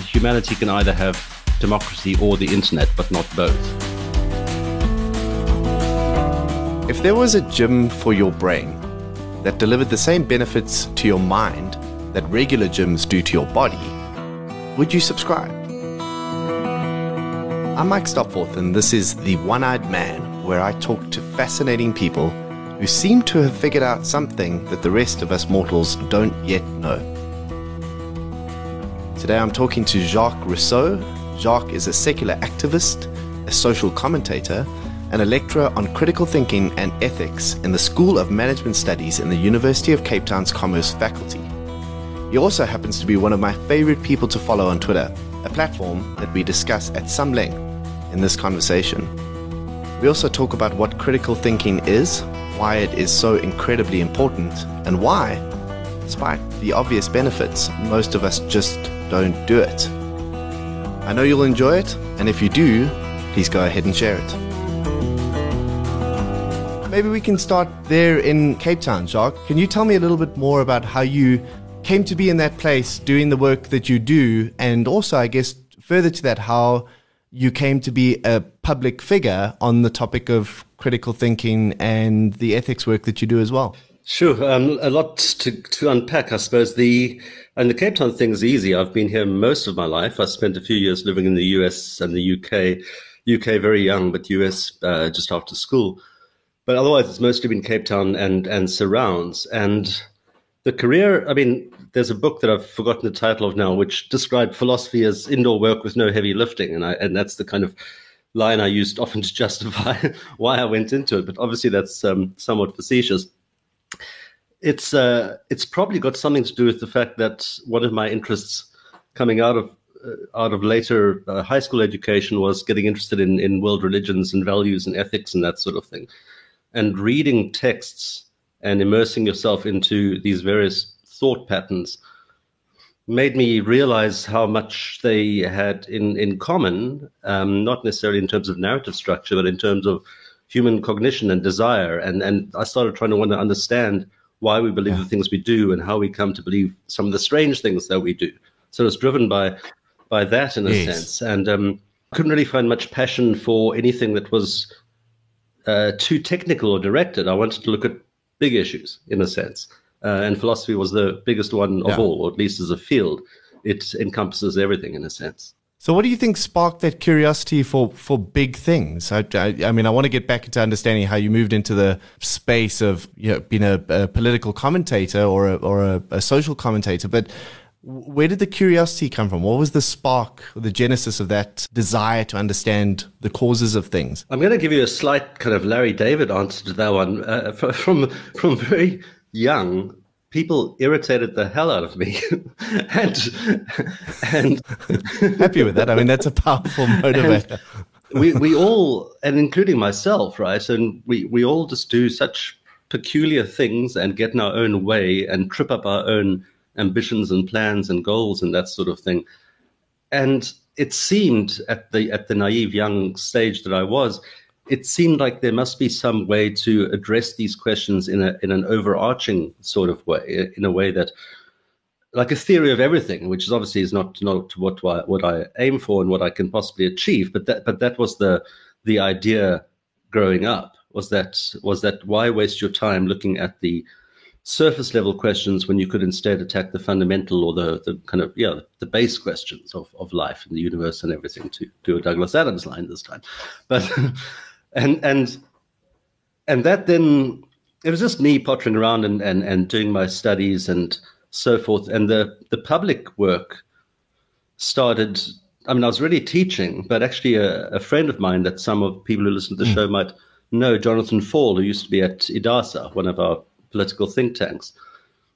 humanity can either have democracy or the internet, but not both. If there was a gym for your brain that delivered the same benefits to your mind that regular gyms do to your body, would you subscribe? I'm Mike Stopforth, and this is The One Eyed Man, where I talk to fascinating people who seem to have figured out something that the rest of us mortals don't yet know. Today I'm talking to Jacques Rousseau. Jacques is a secular activist, a social commentator, and a lecturer on critical thinking and ethics in the School of Management Studies in the University of Cape Town's Commerce faculty. He also happens to be one of my favorite people to follow on Twitter, a platform that we discuss at some length in this conversation. We also talk about what critical thinking is, why it is so incredibly important, and why, despite the obvious benefits, most of us just don't do it. I know you'll enjoy it, and if you do, please go ahead and share it. Maybe we can start there in Cape Town, Jacques. Can you tell me a little bit more about how you came to be in that place doing the work that you do, and also, I guess, further to that, how you came to be a public figure on the topic of critical thinking and the ethics work that you do as well. Sure, um, a lot to, to unpack, I suppose. The and the Cape Town thing is easy. I've been here most of my life. I spent a few years living in the US and the UK. UK very young, but US uh, just after school. But otherwise, it's mostly been Cape Town and and surrounds. And the career, I mean, there's a book that I've forgotten the title of now, which described philosophy as indoor work with no heavy lifting, and I and that's the kind of line I used often to justify why I went into it. But obviously, that's um, somewhat facetious. It's uh, it's probably got something to do with the fact that one of my interests coming out of uh, out of later uh, high school education was getting interested in in world religions and values and ethics and that sort of thing, and reading texts and immersing yourself into these various thought patterns made me realize how much they had in, in common, um, not necessarily in terms of narrative structure, but in terms of human cognition and desire. And, and I started trying to want to understand why we believe yeah. the things we do and how we come to believe some of the strange things that we do. So it's driven by by that in a yes. sense. And um, couldn't really find much passion for anything that was uh, too technical or directed. I wanted to look at big issues in a sense. Uh, and philosophy was the biggest one of yeah. all, or at least as a field. It encompasses everything in a sense. So, what do you think sparked that curiosity for, for big things? I, I, I, mean, I want to get back into understanding how you moved into the space of you know, being a, a political commentator or a, or a, a, social commentator, but where did the curiosity come from? What was the spark, the genesis of that desire to understand the causes of things? I'm going to give you a slight kind of Larry David answer to that one. Uh, from from very young, people irritated the hell out of me, and and happy with that. I mean, that's a powerful motivator. we we all, and including myself, right? And we we all just do such peculiar things and get in our own way and trip up our own ambitions and plans and goals and that sort of thing. And it seemed at the at the naive young stage that I was it seemed like there must be some way to address these questions in a in an overarching sort of way, in a way that like a theory of everything, which is obviously is not not what I, what I aim for and what I can possibly achieve. But that but that was the the idea growing up was that was that why waste your time looking at the surface level questions when you could instead attack the fundamental or the, the kind of yeah the base questions of, of life and the universe and everything to do a Douglas Adams line this time, but and and and that then it was just me pottering around and, and, and doing my studies and so forth. And the, the public work started. I mean, I was really teaching, but actually, a, a friend of mine that some of people who listen to the mm. show might know, Jonathan Faull, who used to be at IDASA, one of our political think tanks.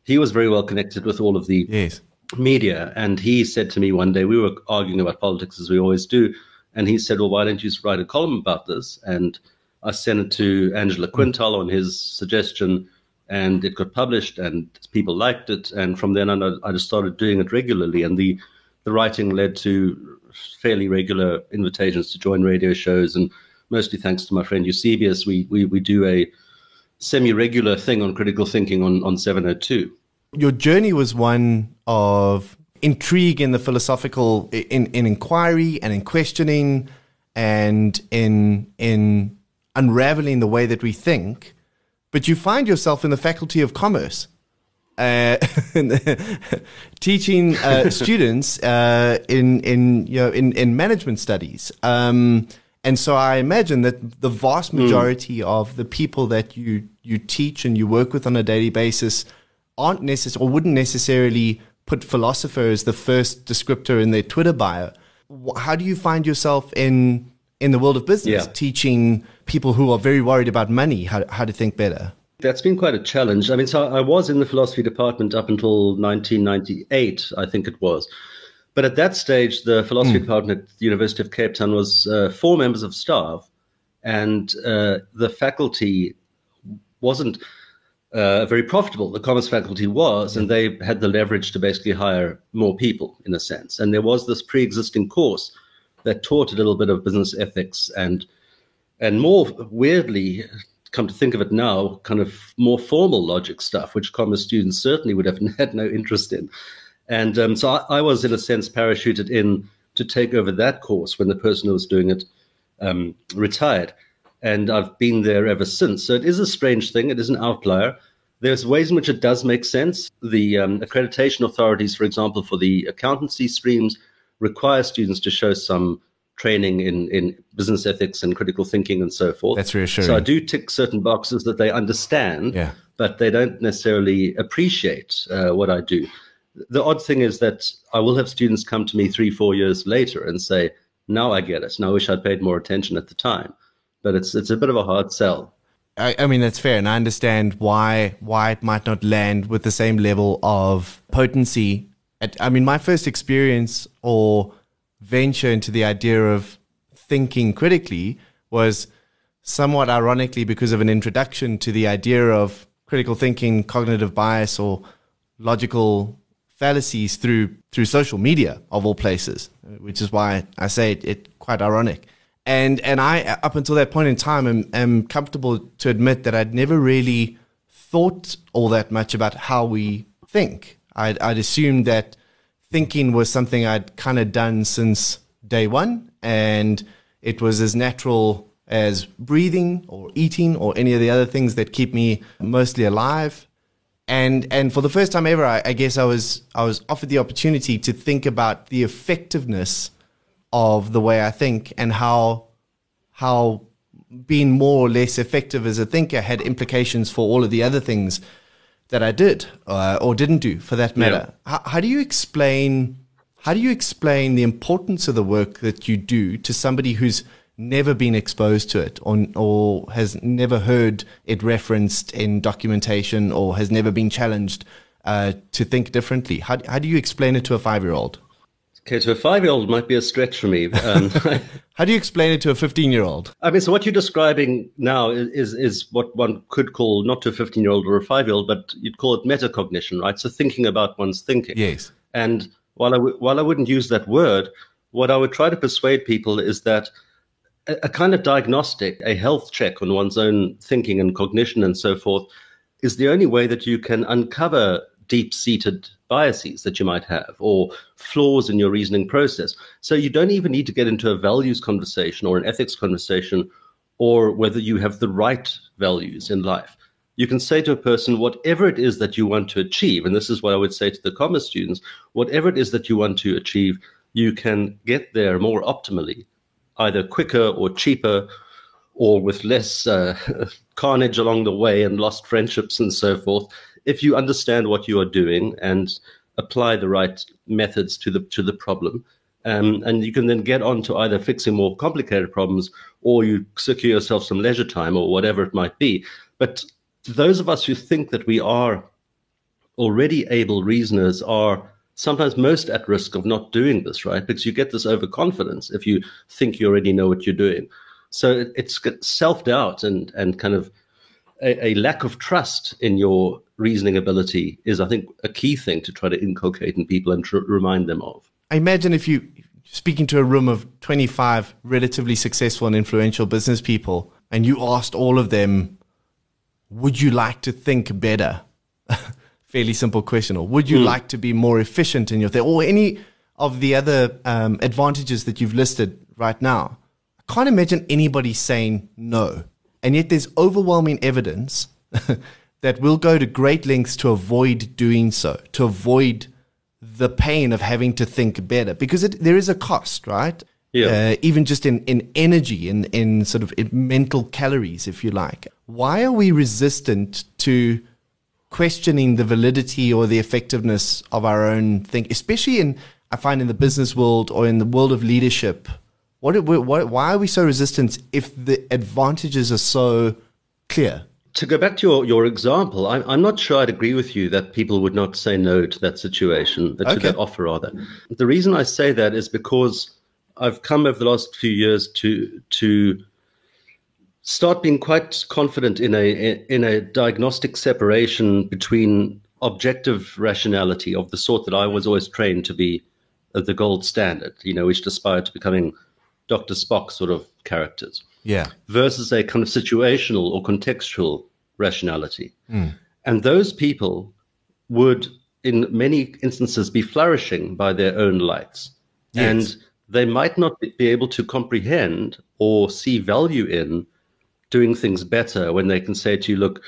He was very well connected with all of the yes. media. And he said to me one day, we were arguing about politics as we always do. And he said, Well, why don't you write a column about this? And I sent it to Angela hmm. Quintal on his suggestion, and it got published, and people liked it. And from then on, I just started doing it regularly. And the, the writing led to fairly regular invitations to join radio shows. And mostly thanks to my friend Eusebius, we, we, we do a semi regular thing on critical thinking on, on 702. Your journey was one of intrigue in the philosophical in, in inquiry and in questioning and in in unraveling the way that we think, but you find yourself in the faculty of commerce. Uh, teaching uh, students uh, in in you know in, in management studies, um, and so I imagine that the vast hmm. majority mm. of the people that you you teach and you work with on a daily basis aren't necessarily or wouldn't necessarily put philosopher as the first descriptor in their Twitter bio. How do you find yourself in in the world of business yeah. teaching people who are very worried about money how, how to think better? That's been quite a challenge. I mean, so I was in the philosophy department up until 1998, I think it was. But at that stage, the philosophy mm. department at the University of Cape Town was uh, four members of staff, and uh, the faculty wasn't uh, very profitable. The commerce faculty was, and they had the leverage to basically hire more people in a sense. And there was this pre-existing course that taught a little bit of business ethics and and more weirdly, come to think of it now, kind of more formal logic stuff, which commerce students certainly would have had no interest in. And um, so I, I, was, in a sense, parachuted in to take over that course when the person who was doing it um, retired and I've been there ever since. So it is a strange thing. It is an outlier. There's ways in which it does make sense. The um, accreditation authorities, for example, for the accountancy streams, require students to show some training in, in business ethics and critical thinking and so forth. That's reassuring. So I do tick certain boxes that they understand, yeah. but they don't necessarily appreciate uh, what I do. The odd thing is that I will have students come to me three, four years later and say, now I get it. Now I wish I'd paid more attention at the time but it's it's a bit of a hard sell. I, I, mean that's fair, and I understand why why it might not land with the same level of potency. At, I mean, my first experience or venture into the idea of thinking critically was somewhat ironically because of an introduction to the idea of critical thinking, cognitive bias, or logical fallacies through through social media of all places, which is why I say it, it quite ironic and and I up until that point in time am, am comfortable to admit that I'd never really thought all that much about how we think. I'd, I'd assumed that thinking was something I'd kind of done since day one, and it was as natural as breathing or eating or any of the other things that keep me mostly alive. And and for the first time ever, I, I guess I was I was offered the opportunity to think about the effectiveness of the way I think and how how being more or less effective as a thinker had implications for all of the other things that I did uh, or didn't do, for that matter. Yeah. How, how do you explain? How do you explain the importance of the work that you do to somebody who's never been exposed to it or, or has never heard it referenced in documentation or has never been challenged uh, to think differently? How, how do you explain it to a five year old? Okay, to a five-year-old might be a stretch for me. Um, How do you explain it to a fifteen-year-old? I mean, so what you're describing now is, is, is what one could call not to a fifteen-year-old or a five-year-old, but you'd call it metacognition, right? So thinking about one's thinking. Yes. And while I w- while I wouldn't use that word, what I would try to persuade people is that a, a kind of diagnostic, a health check on one's own thinking and cognition and so forth, is the only way that you can uncover deep seated biases that you might have or flaws in your reasoning process. So you don't even need to get into a values conversation or an ethics conversation or whether you have the right values in life. You can say to a person, whatever it is that you want to achieve, and this is what I would say to the commerce students, whatever it is that you want to achieve, you can get there more optimally, either quicker or cheaper or with less uh, carnage along the way and lost friendships and so forth if you understand what you are doing and apply the right methods to the to the problem, um, and you can then get on to either fixing more complicated problems or you secure yourself some leisure time or whatever it might be. But those of us who think that we are already able reasoners are sometimes most at risk of not doing this, right? Because you get this overconfidence if you think you already know what you're doing. So it's self doubt and and kind of a, a, lack of trust in your reasoning ability is, I think, a key thing to try to inculcate in people and tr- remind them of. I imagine if you speaking to a room of 25 relatively successful and influential business people, and you asked all of them, would you like to think better? fairly simple question. Or would you mm. like to be more efficient in your thing? Or any of the other um, advantages that you've listed right now? I can't imagine anybody saying no. And yet there's overwhelming evidence that we'll go to great lengths to avoid doing so, to avoid the pain of having to think better, because it, there is a cost, right? Yeah. Uh, even just in, in energy, in, in sort of in mental calories, if you like. Why are we resistant to questioning the validity or the effectiveness of our own thing, especially in, I find in the business world or in the world of leadership? What, what, why are we so resistant if the advantages are so clear? To go back to your, your example, I'm, I'm not sure I'd agree with you that people would not say no to that situation, uh, to that offer rather. The reason I say that is because I've come over the last few years to to start being quite confident in a in a diagnostic separation between objective rationality of the sort that I was always trained to be the gold standard, you know, which aspired to becoming Dr. Spock sort of characters. Yeah. Versus a kind of situational or contextual rationality. Mm. And those people would, in many instances, be flourishing by their own lights. Yes. And they might not be able to comprehend or see value in doing things better when they can say to you, look,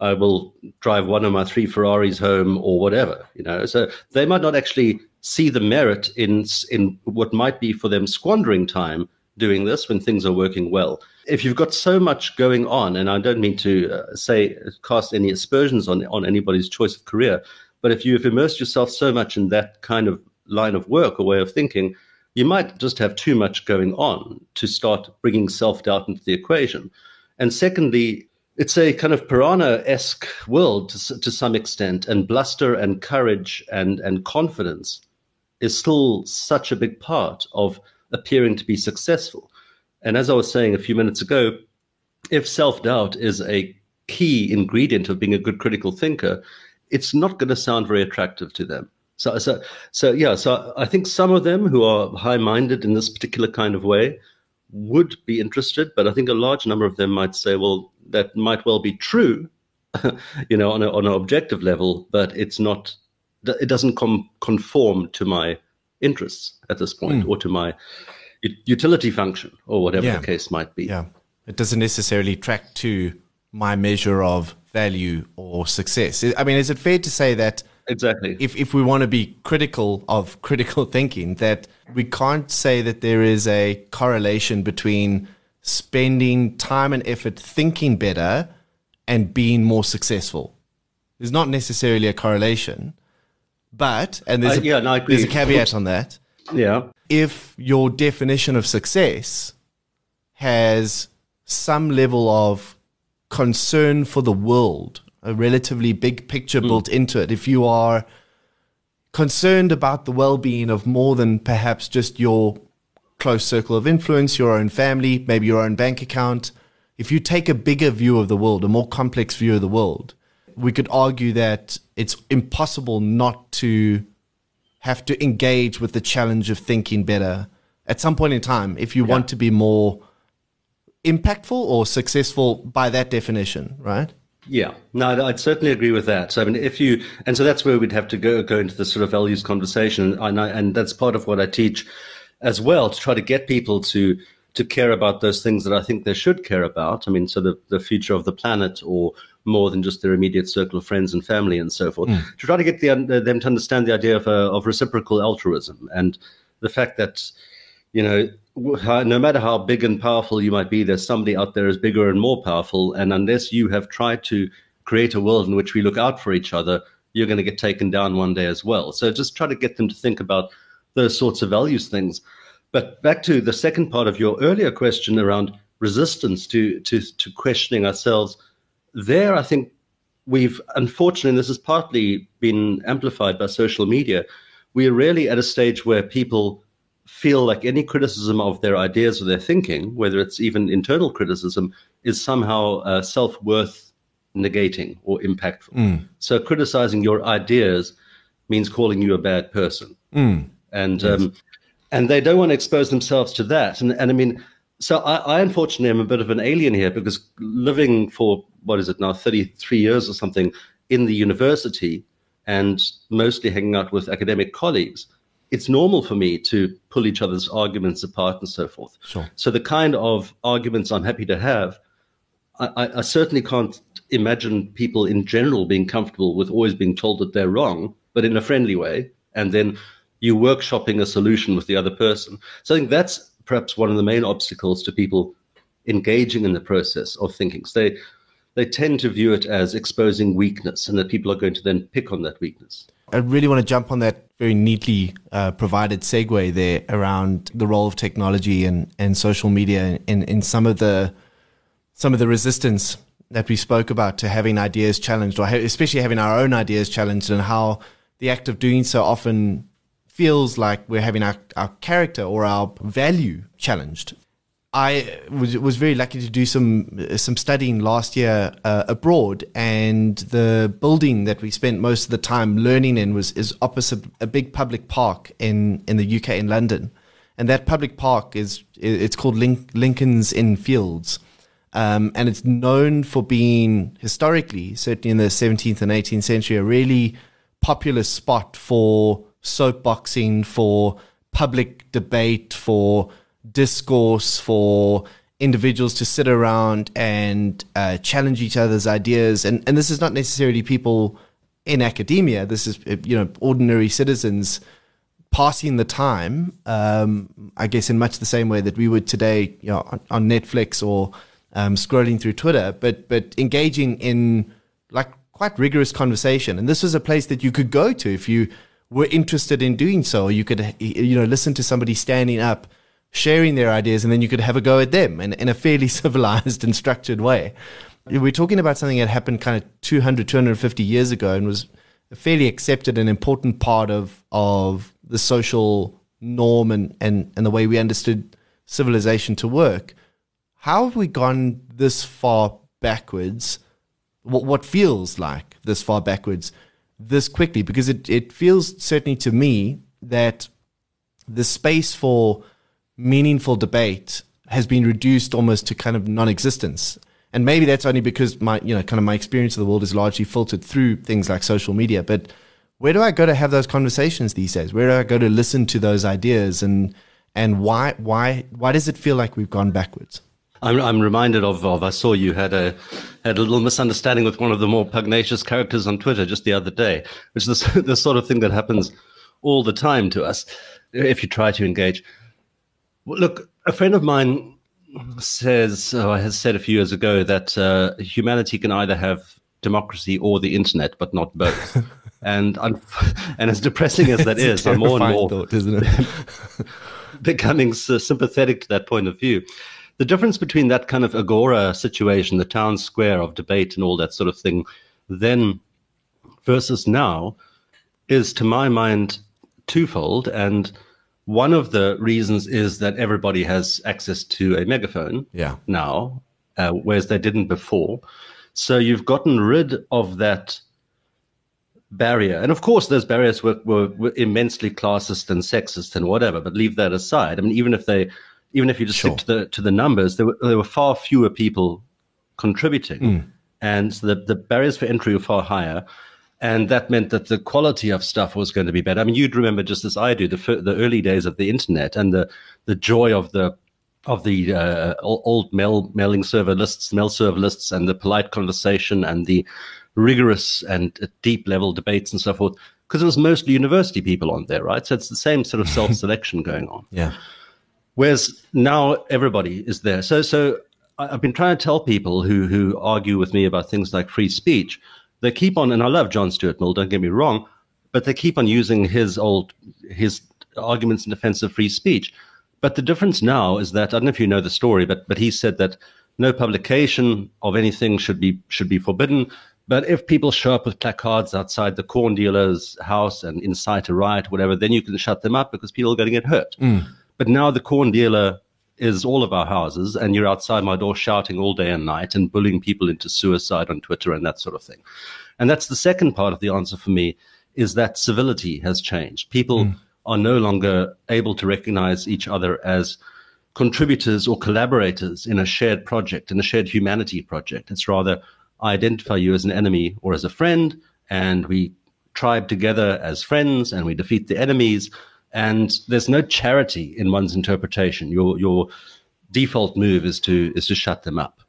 I will drive one of my three Ferraris home or whatever, you know. So they might not actually see the merit in in what might be for them squandering time doing this when things are working well. If you've got so much going on, and I don't mean to uh, say cast any aspersions on on anybody's choice of career, but if you've immersed yourself so much in that kind of line of work or way of thinking, you might just have too much going on to start bringing self doubt into the equation. And secondly, it's a kind of piranha esque world to, to some extent, and bluster and courage and, and confidence is still such a big part of appearing to be successful. And as I was saying a few minutes ago, if self doubt is a key ingredient of being a good critical thinker, it's not going to sound very attractive to them. So, so, so yeah. So I think some of them who are high-minded in this particular kind of way would be interested, but I think a large number of them might say, "Well, that might well be true, you know, on a, on an objective level, but it's not. It doesn't com- conform to my interests at this point, mm. or to my utility function, or whatever yeah. the case might be. Yeah, it doesn't necessarily track to my measure of value or success. I mean, is it fair to say that? Exactly. If if we want to be critical of critical thinking, that we can't say that there is a correlation between spending time and effort thinking better and being more successful. There's not necessarily a correlation, but and there's uh, a, yeah, no, there's a caveat on that. Yeah. If your definition of success has some level of concern for the world a relatively big picture mm. built into it. If you are concerned about the well being of more than perhaps just your close circle of influence, your own family, maybe your own bank account, if you take a bigger view of the world, a more complex view of the world, we could argue that it's impossible not to have to engage with the challenge of thinking better at some point in time if you yeah. want to be more impactful or successful by that definition, right? Yeah, no, I'd certainly agree with that. So, I mean, if you, and so that's where we'd have to go go into the sort of values conversation, and I, and that's part of what I teach as well to try to get people to to care about those things that I think they should care about. I mean, so the the future of the planet, or more than just their immediate circle of friends and family and so forth. Mm. To try to get the, them to understand the idea of uh, of reciprocal altruism and the fact that you know no matter how big and powerful you might be, there's somebody out there is bigger and more powerful. And unless you have tried to create a world in which we look out for each other, you're going to get taken down one day as well. So just try to get them to think about those sorts of values things. But back to the second part of your earlier question around resistance to to, to questioning ourselves, there I think we've unfortunately this has partly been amplified by social media. We are really at a stage where people feel like any criticism of their ideas or their thinking, whether it's even internal criticism, is somehow uh, self worth negating or impactful. Mm. So criticizing your ideas means calling you a bad person. Mm. And yes. um, and they don't want to expose themselves to that. And, and I mean, so I, I, unfortunately am a bit of an alien here because living for what is it now, 33 years or something in the university, and mostly hanging out with academic colleagues, it's normal for me to pull each other's arguments apart and so forth. Sure. So the kind of arguments I'm happy to have, I, I, certainly can't imagine people in general being comfortable with always being told that they're wrong, but in a friendly way, and then you workshopping a solution with the other person. So I think that's perhaps one of the main obstacles to people engaging in the process of thinking. So they they tend to view it as exposing weakness, and that people are going to then pick on that weakness. I really want to jump on that very neatly uh, provided segue there around the role of technology and, and social media in, in some of the some of the resistance that we spoke about to having ideas challenged, or especially having our own ideas challenged, and how the act of doing so often feels like we're having our, our character or our value challenged. I was, was very lucky to do some some studying last year uh, abroad, and the building that we spent most of the time learning in was is opposite a big public park in in the UK in London, and that public park is it's called Link, Lincoln's Inn Fields, um, and it's known for being historically, certainly in the 17th and 18th century, a really popular spot for soapboxing, for public debate, for discourse for individuals to sit around and uh, challenge each other's ideas. And, and this is not necessarily people in academia. This is, you know, ordinary citizens passing the time, um, I guess, in much the same way that we would today, you know, on, on Netflix or um, scrolling through Twitter, but, but engaging in like quite rigorous conversation. And this was a place that you could go to if you were interested in doing so. You could, you know, listen to somebody standing up sharing their ideas, and then you could have a go at them in, in a fairly civilized and structured way. We're talking about something that happened kind of 200, 250 years ago and was a fairly accepted and important part of, of the social norm and, and, and the way we understood civilization to work. How have we gone this far backwards? What, what feels like this far backwards this quickly? Because it, it feels certainly to me that the space for meaningful debate has been reduced almost to kind of non-existence. And maybe that's only because my, you know, kind of my experience of the world is largely filtered through things like social media. But where do I go to have those conversations these days? Where do I go to listen to those ideas? And and why why why does it feel like we've gone backwards? I'm, I'm reminded of, of I saw you had a had a little misunderstanding with one of the more pugnacious characters on Twitter just the other day, which is the, the sort of thing that happens all the time to us if you try to engage. Well, look, a friend of mine says, or has said a few years ago, that uh, humanity can either have democracy or the internet, but not both. and I'm, and as depressing as that is, I'm more and more thought, isn't it? becoming sympathetic to that point of view. The difference between that kind of agora situation, the town square of debate and all that sort of thing, then versus now, is to my mind twofold and one of the reasons is that everybody has access to a megaphone yeah. now, uh, whereas they didn't before. So you've gotten rid of that barrier. And of course, those barriers were, were, were, immensely classist and sexist and whatever, but leave that aside. I mean, even if they, even if you just sure. stick to the, to the numbers, there were, there were far fewer people contributing. Mm. And so the, the barriers for entry were far higher and that meant that the quality of stuff was going to be better. I mean, you'd remember just as I do the the early days of the internet and the the joy of the of the uh, old mail mailing server lists, mail server lists, and the polite conversation and the rigorous and deep level debates and so forth, because it was mostly university people on there, right? So it's the same sort of self selection going on. Yeah. Whereas now everybody is there. So so I've been trying to tell people who who argue with me about things like free speech they keep on, and I love John Stuart Mill, don't get me wrong, but they keep on using his old his arguments in defense of free speech. But the difference now is that I don't know if you know the story, but but he said that no publication of anything should be should be forbidden. But if people show up with placards outside the corn dealer's house and incite a riot, whatever, then you can shut them up because people are going to get hurt. Mm. But now the corn dealer is all of our houses, and you're outside my door shouting all day and night and bullying people into suicide on Twitter and that sort of thing. And that's the second part of the answer for me is that civility has changed. People mm. are no longer able to recognize each other as contributors or collaborators in a shared project, in a shared humanity project. It's rather, I identify you as an enemy or as a friend, and we tribe together as friends and we defeat the enemies. And there's no charity in one's interpretation. Your your default move is to is to shut them up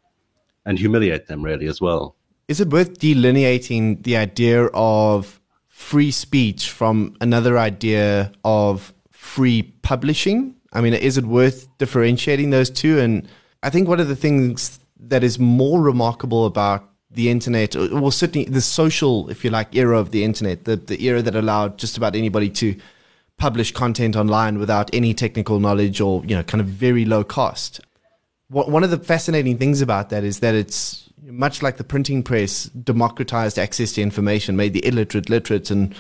and humiliate them really as well. Is it worth delineating the idea of free speech from another idea of free publishing? I mean, is it worth differentiating those two? And I think one of the things that is more remarkable about the internet, well, certainly the social, if you like, era of the internet, the, the era that allowed just about anybody to publish content online without any technical knowledge or, you know, kind of very low cost. One of the fascinating things about that is that it's much like the printing press democratized access to information, made the illiterate literate, and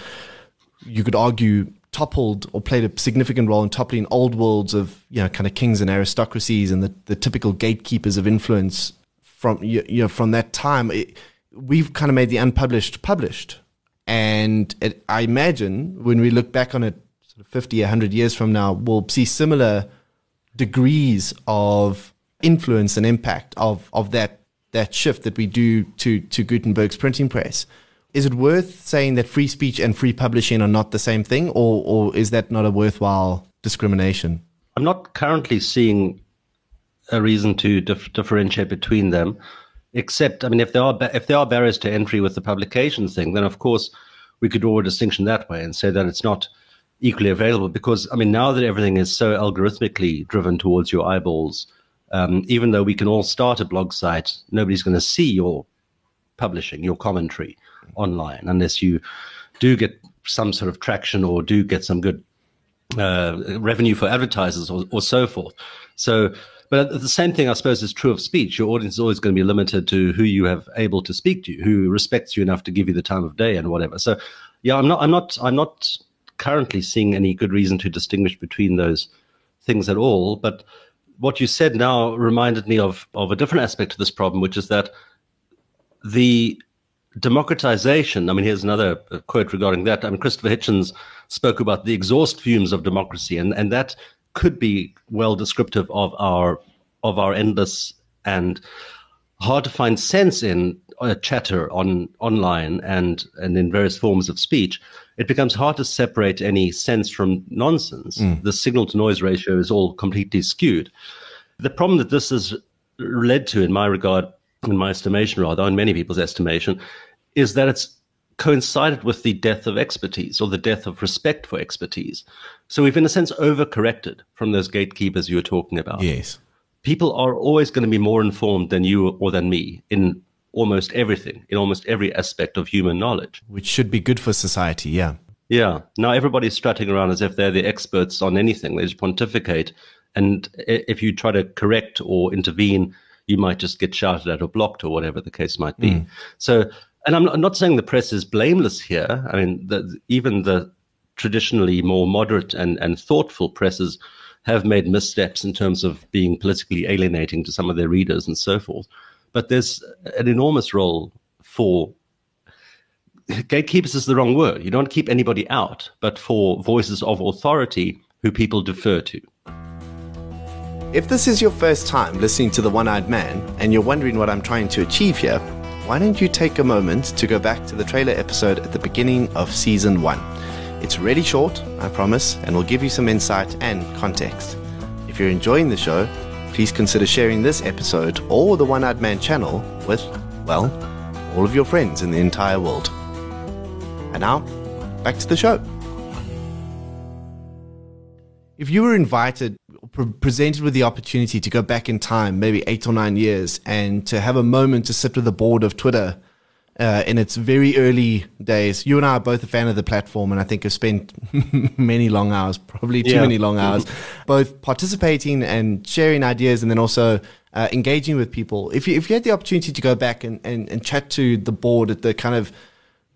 you could argue toppled or played a significant role in toppling old worlds of you know kind of kings and aristocracies and the, the typical gatekeepers of influence from you know from that time. It, we've kind of made the unpublished published, and it, I imagine when we look back on it, sort of 50, 100 years from now, we'll see similar degrees of influence and impact of of that that shift that we do to to Gutenberg's printing press is it worth saying that free speech and free publishing are not the same thing, or, or is that not a worthwhile discrimination? I'm not currently seeing a reason to dif- differentiate between them, except, I mean, if there are ba- if there are barriers to entry with the publication thing, then of course we could draw a distinction that way and say that it's not equally available. Because I mean, now that everything is so algorithmically driven towards your eyeballs, um, even though we can all start a blog site, nobody's going to see your publishing, your commentary online unless you do get some sort of traction or do get some good uh, revenue for advertisers or, or so forth. So, but the same thing, I suppose, is true of speech. Your audience is always going to be limited to who you have able to speak to, who respects you enough to give you the time of day and whatever. So, yeah, I'm not, I'm not, I'm not currently seeing any good reason to distinguish between those things at all. But what you said now reminded me of of a different aspect of this problem, which is that the democratization. I mean, here's another uh, quote regarding that. I mean, Christopher Hitchens spoke about the exhaust fumes of democracy, and, and that could be well descriptive of our of our endless and hard to find sense in uh, chatter on online and and in various forms of speech. It becomes hard to separate any sense from nonsense. Mm. The signal to noise ratio is all completely skewed. The problem that this has led to, in my regard, in my estimation, rather, in many people's estimation, is that it's coincided with the death of expertise or the death of respect for expertise. So we've, in a sense, overcorrected from those gatekeepers you were talking about. Yes. People are always going to be more informed than you or than me in almost everything, in almost every aspect of human knowledge. Which should be good for society, yeah. Yeah. Now everybody's strutting around as if they're the experts on anything. They just pontificate. And if you try to correct or intervene, you might just get shouted at or blocked or whatever the case might be. Mm. So, and I'm not saying the press is blameless here. I mean, the, even the traditionally more moderate and, and thoughtful presses have made missteps in terms of being politically alienating to some of their readers and so forth. But there's an enormous role for gatekeepers is the wrong word. You don't keep anybody out, but for voices of authority who people defer to. If this is your first time listening to The One Eyed Man and you're wondering what I'm trying to achieve here, why don't you take a moment to go back to the trailer episode at the beginning of season one? It's really short, I promise, and will give you some insight and context. If you're enjoying the show, please consider sharing this episode or the One Eyed Man channel with, well, all of your friends in the entire world. And now, back to the show. If you were invited pre- presented with the opportunity to go back in time, maybe eight or nine years, and to have a moment to sit with the board of Twitter uh, in its very early days. You and I are both a fan of the platform, and I think have spent many long hours, probably too yeah. many long hours, both participating and sharing ideas, and then also uh, engaging with people. If you, if you had the opportunity to go back and, and, and chat to the board at the kind of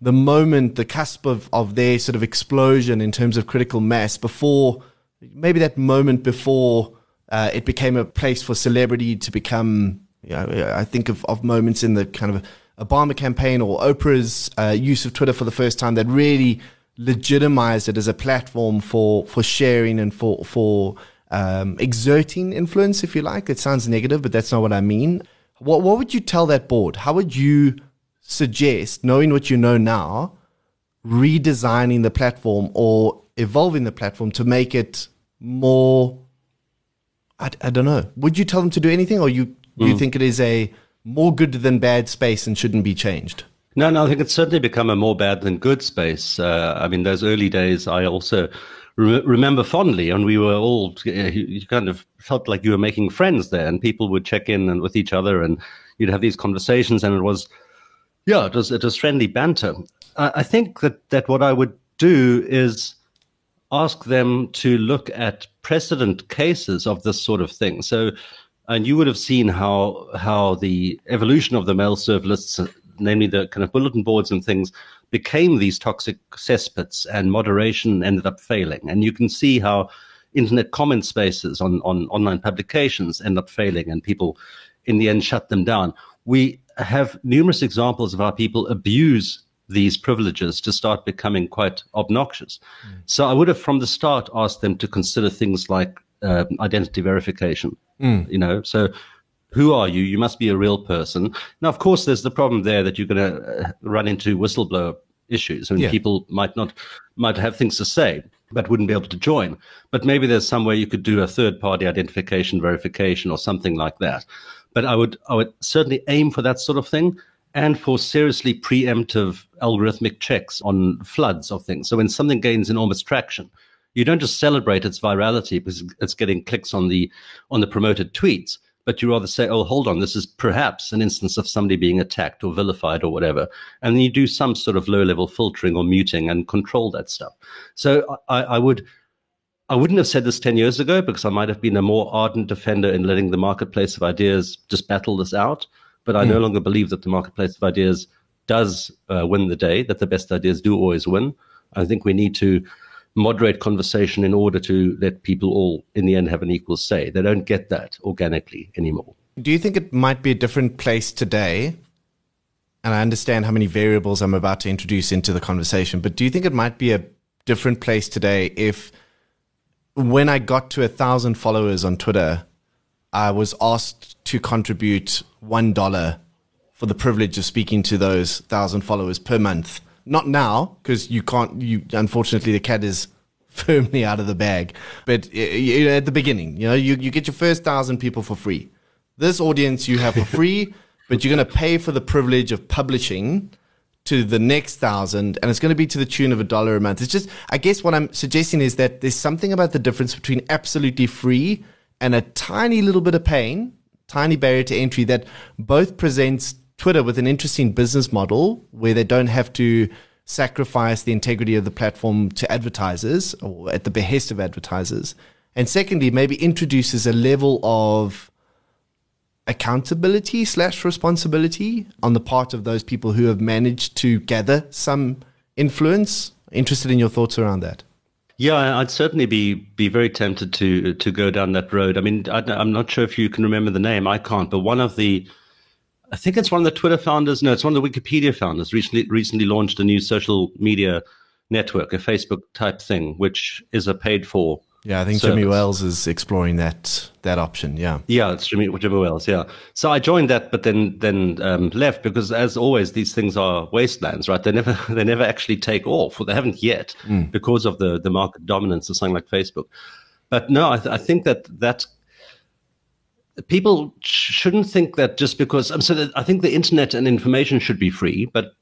the moment, the cusp of, of their sort of explosion in terms of critical mass before maybe that moment before uh, it became a place for celebrity to become. You know, I think of, of moments in the kind of Obama campaign or Oprah's uh, use of Twitter for the first time that really legitimized it as a platform for for sharing and for for um, exerting influence, if you like. It sounds negative, but that's not what I mean. What what would you tell that board? How would you suggest, knowing what you know now, redesigning the platform or evolving the platform to make it more I, I don't know. Would you tell them to do anything or you do you think it is a more good than bad space and shouldn't be changed? No, no, I think it's certainly become a more bad than good space. Uh, I mean, those early days, I also re- remember fondly, and we were all you kind of felt like you were making friends there, and people would check in and with each other, and you'd have these conversations, and it was, yeah, it was it was friendly banter. I, I think that that what I would do is ask them to look at precedent cases of this sort of thing. So, and you would have seen how how the evolution of the mail serve lists namely the kind of bulletin boards and things, became these toxic cesspits and moderation ended up failing. And you can see how internet comment spaces on, on online publications end up failing and people in the end shut them down. We have numerous examples of how people abuse these privileges to start becoming quite obnoxious. Mm. So I would have from the start asked them to consider things like uh, identity verification. Mm. You know, so who are you? You must be a real person. Now, of course, there's the problem there that you're going to uh, run into whistleblower issues. I mean, yeah. people might not might have things to say, but wouldn't be able to join. But maybe there's some way you could do a third party identification verification or something like that. But I would I would certainly aim for that sort of thing and for seriously preemptive algorithmic checks on floods of things. So when something gains enormous traction, you don't just celebrate its virality because it's getting clicks on the on the promoted tweets but you rather say, oh, hold on, this is perhaps an instance of somebody being attacked or vilified or whatever. And then you do some sort of low level filtering or muting and control that stuff. So I, I would. I wouldn't have said this 10 years ago because I might have been a more ardent defender in letting the marketplace of ideas just battle this out. But I mm. no hmm. longer believe that the marketplace of ideas does uh, win the day, that the best ideas do always win. I think we need to moderate conversation in order to let people all, in the end, have an equal say. They don't get that organically anymore. Do you think it might be a different place today? And I understand how many variables I'm about to introduce into the conversation, but do you think it might be a different place today if when I got to a thousand followers on Twitter, I was asked to contribute $1 for the privilege of speaking to those thousand followers per month? Not now, because you can't. You unfortunately the cat is firmly out of the bag. But at the beginning, you know, you, you get your first thousand people for free. This audience you have for free, but you're going to pay for the privilege of publishing to the next thousand, and it's going to be to the tune of a dollar a month. It's just, I guess, what I'm suggesting is that there's something about the difference between absolutely free and a tiny little bit of pain, tiny barrier to entry that both presents Twitter with an interesting business model where they don't have to sacrifice the integrity of the platform to advertisers or at the behest of advertisers. And secondly, maybe introduces a level of accountability slash responsibility on the part of those people who have managed to gather some influence. Interested in your thoughts around that? Yeah, I'd certainly be be very tempted to to go down that road. I mean, I, am not sure if you can remember the name. I can't, but one of the I think it's one of the Twitter founders. No, it's one of the Wikipedia founders. Recently, recently launched a new social media network, a Facebook type thing, which is a paid for. Yeah, I think service. Jimmy Wales is exploring that that option. Yeah, yeah, it's Jimmy Jimmy Wales. Yeah, so I joined that, but then then um, left because, as always, these things are wastelands, right? They never they never actually take off, or they haven't yet, mm. because of the the market dominance of something like Facebook. But no, I, th- I think that that people shouldn't think that just because um, so I think the internet and information should be free, but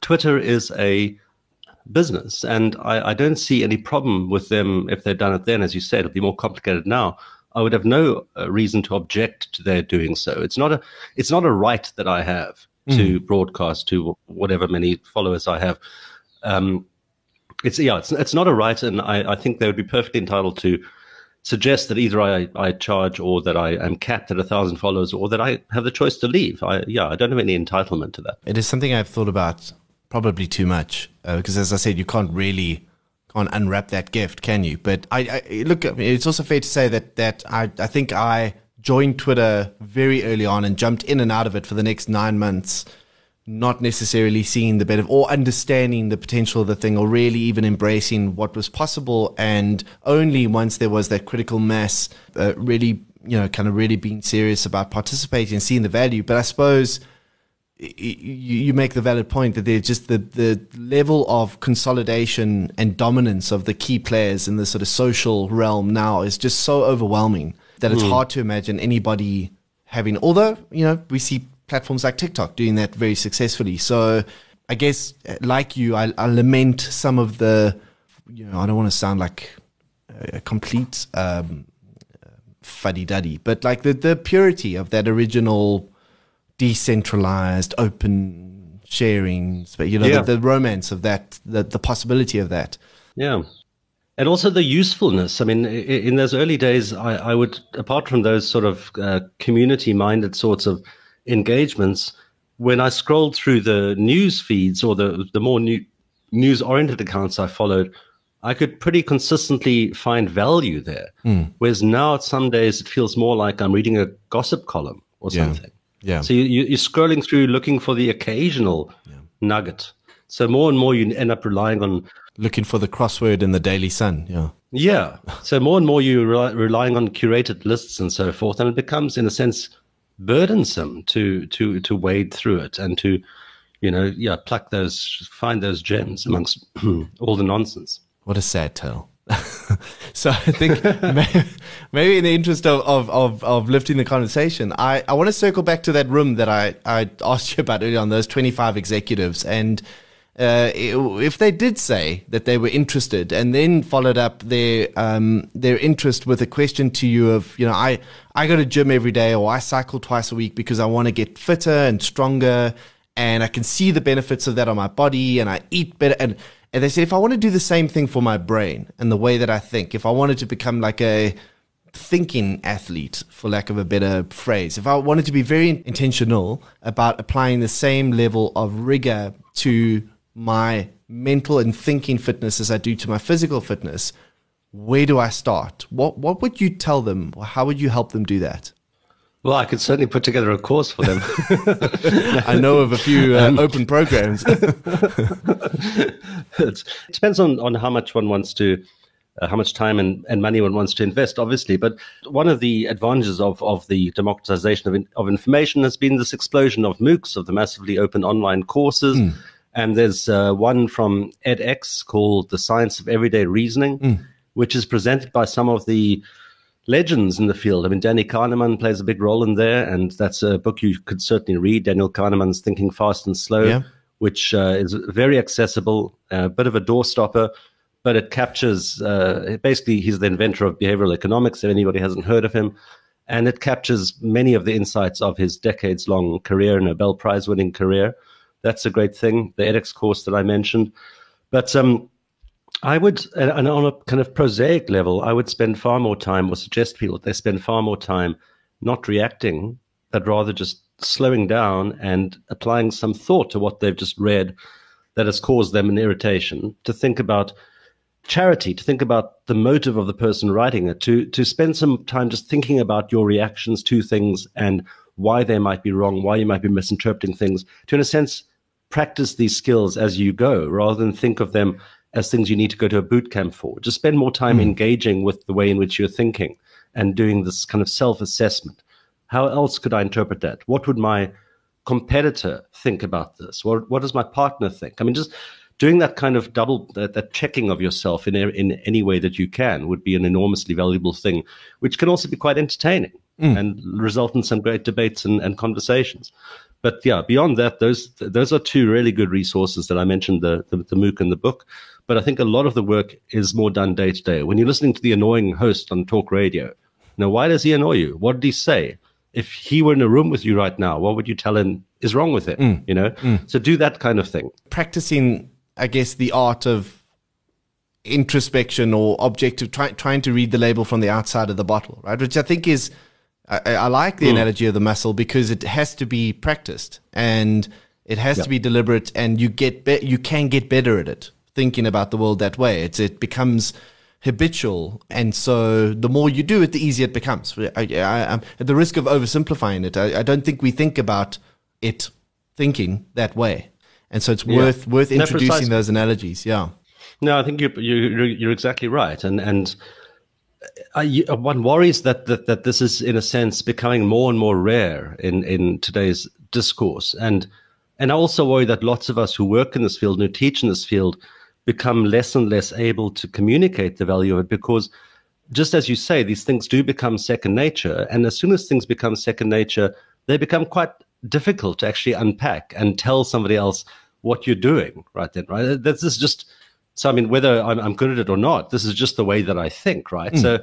Twitter is a business, and I, I, don't see any problem with them if they'd done it then. As you said, it'll be more complicated now. I would have no uh, reason to object to their doing so. It's not a it's not a right that I have to mm. broadcast to whatever many followers I have. Um, it's yeah, it's it's not a right, and I, I think they would be perfectly entitled to suggest that either I, I charge or that I am capped at a thousand followers or that I have the choice to leave. I, yeah, I don't have any entitlement to that. It is something I've thought about probably too much uh, because, as I said, you can't really can't unwrap that gift, can you? But I, I look. It's also fair to say that that I I think I joined Twitter very early on and jumped in and out of it for the next nine months not necessarily seeing the benefit or understanding the potential of the thing or really even embracing what was possible and only once there was that critical mass uh, really you know kind of really being serious about participating and seeing the value but i suppose you make the valid point that there's just the, the level of consolidation and dominance of the key players in the sort of social realm now is just so overwhelming that it's mm. hard to imagine anybody having, although, you know, we see platforms like TikTok doing that very successfully. So I guess, like you, I, I lament some of the, you know, I don't want to sound like a complete um, fuddy duddy, but like the, the purity of that original decentralized, open sharing, but you know, yeah. the, the, romance of that, the, the possibility of that. Yeah. And also the usefulness. I mean, in those early days, I, I would, apart from those sort of uh, community minded sorts of engagements, when I scrolled through the news feeds or the, the more new, news oriented accounts I followed, I could pretty consistently find value there. Mm. Whereas now, some days, it feels more like I'm reading a gossip column or yeah. something. Yeah. So you, you're scrolling through looking for the occasional yeah. nugget. So more and more you end up relying on looking for the crossword in the Daily Sun. Yeah. Yeah. So more and more you're relying on curated lists and so forth, and it becomes, in a sense, burdensome to to to wade through it and to, you know, yeah, pluck those, find those gems amongst all the nonsense. What a sad tale. so I think maybe, in the interest of, of, of, of, lifting the conversation, I, I want to circle back to that room that I, I asked you about earlier on, those 25 executives. And uh, if they did say that they were interested and then followed up their, um, their interest with a question to you of, you know, I, I go to gym every day or I cycle twice a week because I want to get fitter and stronger and I can see the benefits of that on my body and I eat better. And and they said, if I want to do the same thing for my brain and the way that I think, if I wanted to become like a thinking athlete, for lack of a better phrase, if I wanted to be very intentional about applying the same level of rigor to my mental and thinking fitness as I do to my physical fitness, where do I start? What what would you tell them? How would you help them do that? Well, I could certainly put together a course for them. I know of a few uh, um, open programs. it depends on, on how much one wants to, uh, how much time and, and money one wants to invest, obviously. But one of the advantages of, of the democratization of, in, of information has been this explosion of MOOCs, of the massively open online courses. Mm. And there's uh, one from edX called The Science of Everyday Reasoning, mm. which is presented by some of the legends in the field. I mean, Danny Kahneman plays a big role in there, and that's a book you could certainly read. Daniel Kahneman's Thinking Fast and Slow, yeah. which uh, is very accessible, a bit of a doorstopper, but it captures uh, basically he's the inventor of behavioral economics. If anybody hasn't heard of him, and it captures many of the insights of his decades-long career, and Nobel Prize-winning career. That's a great thing. The edX course that I mentioned, but um, I would, and on a kind of prosaic level, I would spend far more time, or suggest people that they spend far more time not reacting, but rather just slowing down and applying some thought to what they've just read that has caused them an irritation, to think about charity, to think about the motive of the person writing it, to, to spend some time just thinking about your reactions to things and why they might be wrong, why you might be misinterpreting things, to, in a sense, practice these skills as you go rather than think of them as things you need to go to a boot camp for. Just spend more time mm. engaging with the way in which you're thinking and doing this kind of self assessment. How else could I interpret that? What would my competitor think about this? What, what does my partner think? I mean, just doing that kind of double, that, that checking of yourself in, in any way that you can would be an enormously valuable thing, which can also be quite entertaining mm. and result in some great debates and, and conversations but yeah, beyond that, those those are two really good resources that I mentioned the, the, the MOOC and the book. But I think a lot of the work is more done day to day. When you're listening to the annoying host on talk radio, now why does he annoy you? What did he say? If he were in a room with you right now, what would you tell him is wrong with him? Mm. You know, mm. so do that kind of thing. Practicing, I guess, the art of introspection or objective, try, trying to read the label from the outside of the bottle, right? Which I think is I, I like the mm. analogy of the muscle because it has to be practiced and it has yep. to be deliberate, and you get be- you can get better at it. Thinking about the world that way, it's it becomes habitual, and so the more you do it, the easier it becomes. I, I, at the risk of oversimplifying it, I, I, don't think we think about it thinking that way, and so it's yeah. worth worth introducing those analogies. Yeah. No, I think you you you're exactly right, and and I, uh, one worries that, that that this is in a sense becoming more and more rare in in today's discourse, and And I also worry that lots of us who work in this field and who teach in this field become less and less able to communicate the value of it because just as you say, these things do become second nature. And as soon as things become second nature, they become quite difficult to actually unpack and tell somebody else what you're doing right then, right? This is just, so I mean, whether I'm, I'm good at it or not, this is just the way that I think, right? Mm. So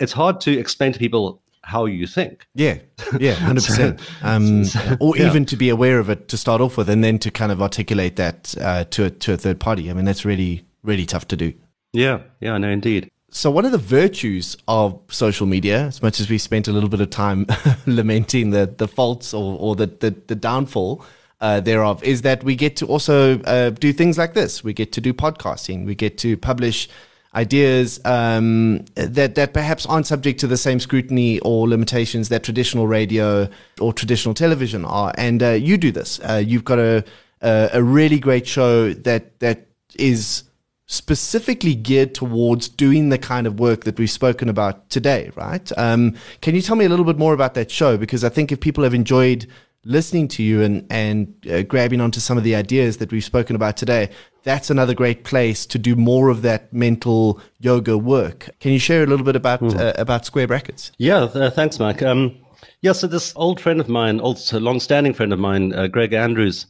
it's hard to explain to people how you think. Yeah, yeah, hundred percent. Um, or yeah. even to be aware of it to start off with, and then to kind of articulate that uh, to a, to a third party. I mean, that's really really tough to do. Yeah, yeah, no, indeed. So, one of the virtues of social media, as much as we spent a little bit of time lamenting the, the faults or, or the, the, the downfall uh, thereof, is that we get to also uh, do things like this. We get to do podcasting. We get to publish ideas um, that, that perhaps aren't subject to the same scrutiny or limitations that traditional radio or traditional television are. And uh, you do this. Uh, you've got a, a, a really great show that, that is specifically geared towards doing the kind of work that we've spoken about today, right? Um, can you tell me a little bit more about that show? Because I think if people have enjoyed listening to you and and uh, grabbing onto some of the ideas that we've spoken about today, that's another great place to do more of that mental yoga work. Can you share a little bit about mm. uh, about square brackets? Yeah, uh, thanks, Mike. Um, yeah, so this old friend of mine, old long-standing friend of mine, uh, Greg Andrews,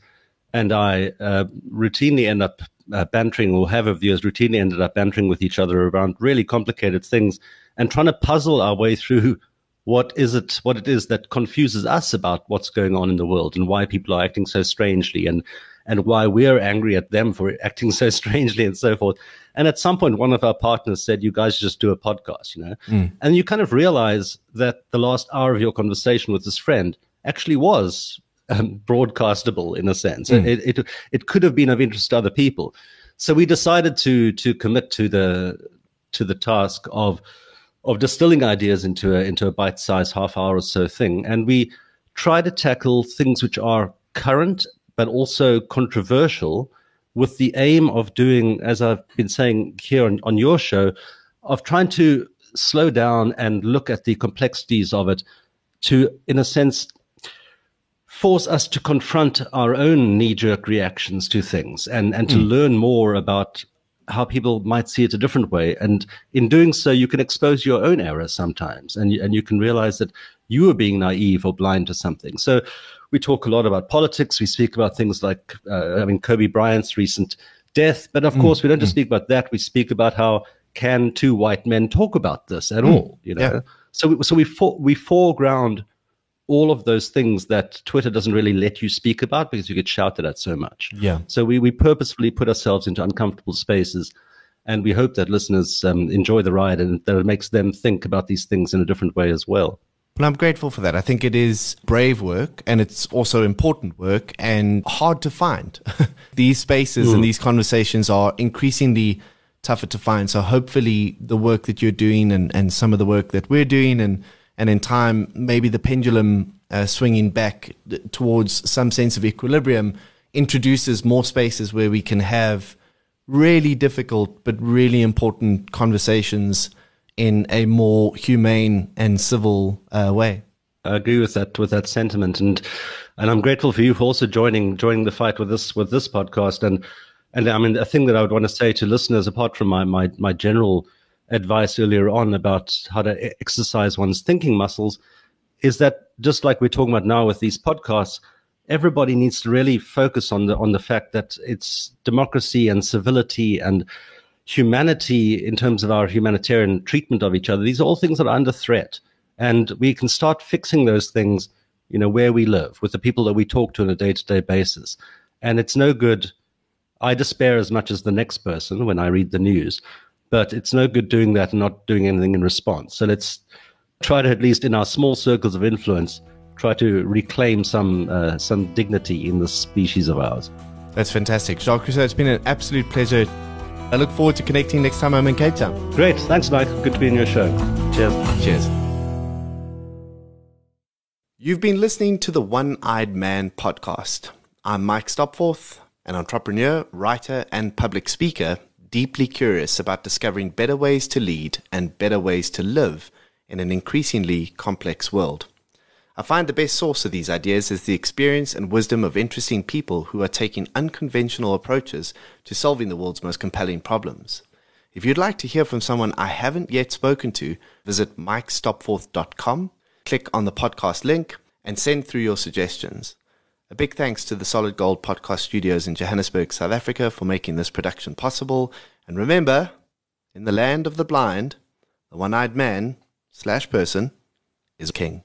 and I uh, routinely end up uh, bantering, or have of years routinely ended up bantering with each other around really complicated things and trying to puzzle our way through what is it what it is that confuses us about what's going on in the world and why people are acting so strangely and and why we're angry at them for acting so strangely and so forth. And at some point, one of our partners said, "You guys just do a podcast," you know. Mm. And you kind of realize that the last hour of your conversation with this friend actually was um, broadcastable in a sense. Mm. It, it it could have been of interest to other people. So we decided to to commit to the to the task of of distilling ideas into a into a bite-sized half hour or so thing, and we try to tackle things which are current but also controversial, with the aim of doing, as I've been saying here on, on your show, of trying to slow down and look at the complexities of it to, in a sense, force us to confront our own knee jerk reactions to things and, and to mm. learn more about how people might see it a different way. And in doing so, you can expose your own errors sometimes and, and you can realize that you are being naive or blind to something. So we talk a lot about politics. We speak about things like, uh, I mean, Kobe Bryant's recent death. But of mm. course, we don't just mm. speak about that. We speak about how can two white men talk about this at mm. all, you know? Yeah. So, we, so we, for, we foreground all of those things that Twitter doesn't really let you speak about because you get shouted at so much. Yeah. So we, we purposefully put ourselves into uncomfortable spaces. And we hope that listeners um, enjoy the ride and that it makes them think about these things in a different way as well. Well, I'm grateful for that. I think it is brave work and it's also important work and hard to find. these spaces mm. and these conversations are increasingly tougher to find. So hopefully the work that you're doing and, and some of the work that we're doing and and in time, maybe the pendulum uh, swinging back towards some sense of equilibrium introduces more spaces where we can have really difficult but really important conversations in a more humane and civil uh, way. I agree with that with that sentiment, and and I'm grateful for you for also joining joining the fight with this with this podcast. And and I mean, a thing that I would want to say to listeners, apart from my my my general advice earlier on about how to exercise one's thinking muscles is that just like we're talking about now with these podcasts, everybody needs to really focus on the on the fact that it's democracy and civility and humanity in terms of our humanitarian treatment of each other. These are all things that are under threat, and we can start fixing those things, you know, where we live with the people that we talk to on a day to day basis. And it's no good. I despair as much as the next person when I read the news but it's no good doing that and not doing anything in response. So let's try to, at least in our small circles of influence, try to reclaim some uh, some dignity in this species of ours. That's fantastic. Jacques Rousseau, it's been an absolute pleasure. I look forward to connecting next time I'm in Cape Town. Great. Thanks, Mike. Good to be in your show. Cheers. Cheers. You've been listening to the One Eyed Man podcast. I'm Mike Stopforth, an entrepreneur, writer, and public speaker deeply curious about discovering better ways to lead and better ways to live in an increasingly complex world. I find the best source of these ideas is the experience and wisdom of interesting people who are taking unconventional approaches to solving the world's most compelling problems. If you'd like to hear from someone I haven't yet spoken to, visit mikestopforth.com, click on the podcast link, and send through your suggestions. A big thanks to the Solid Gold Podcast Studios in Johannesburg, South Africa for making this production possible. And remember, in the land of the blind, the one eyed man slash person is king.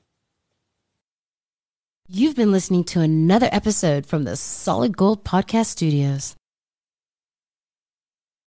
You've been listening to another episode from the Solid Gold Podcast Studios.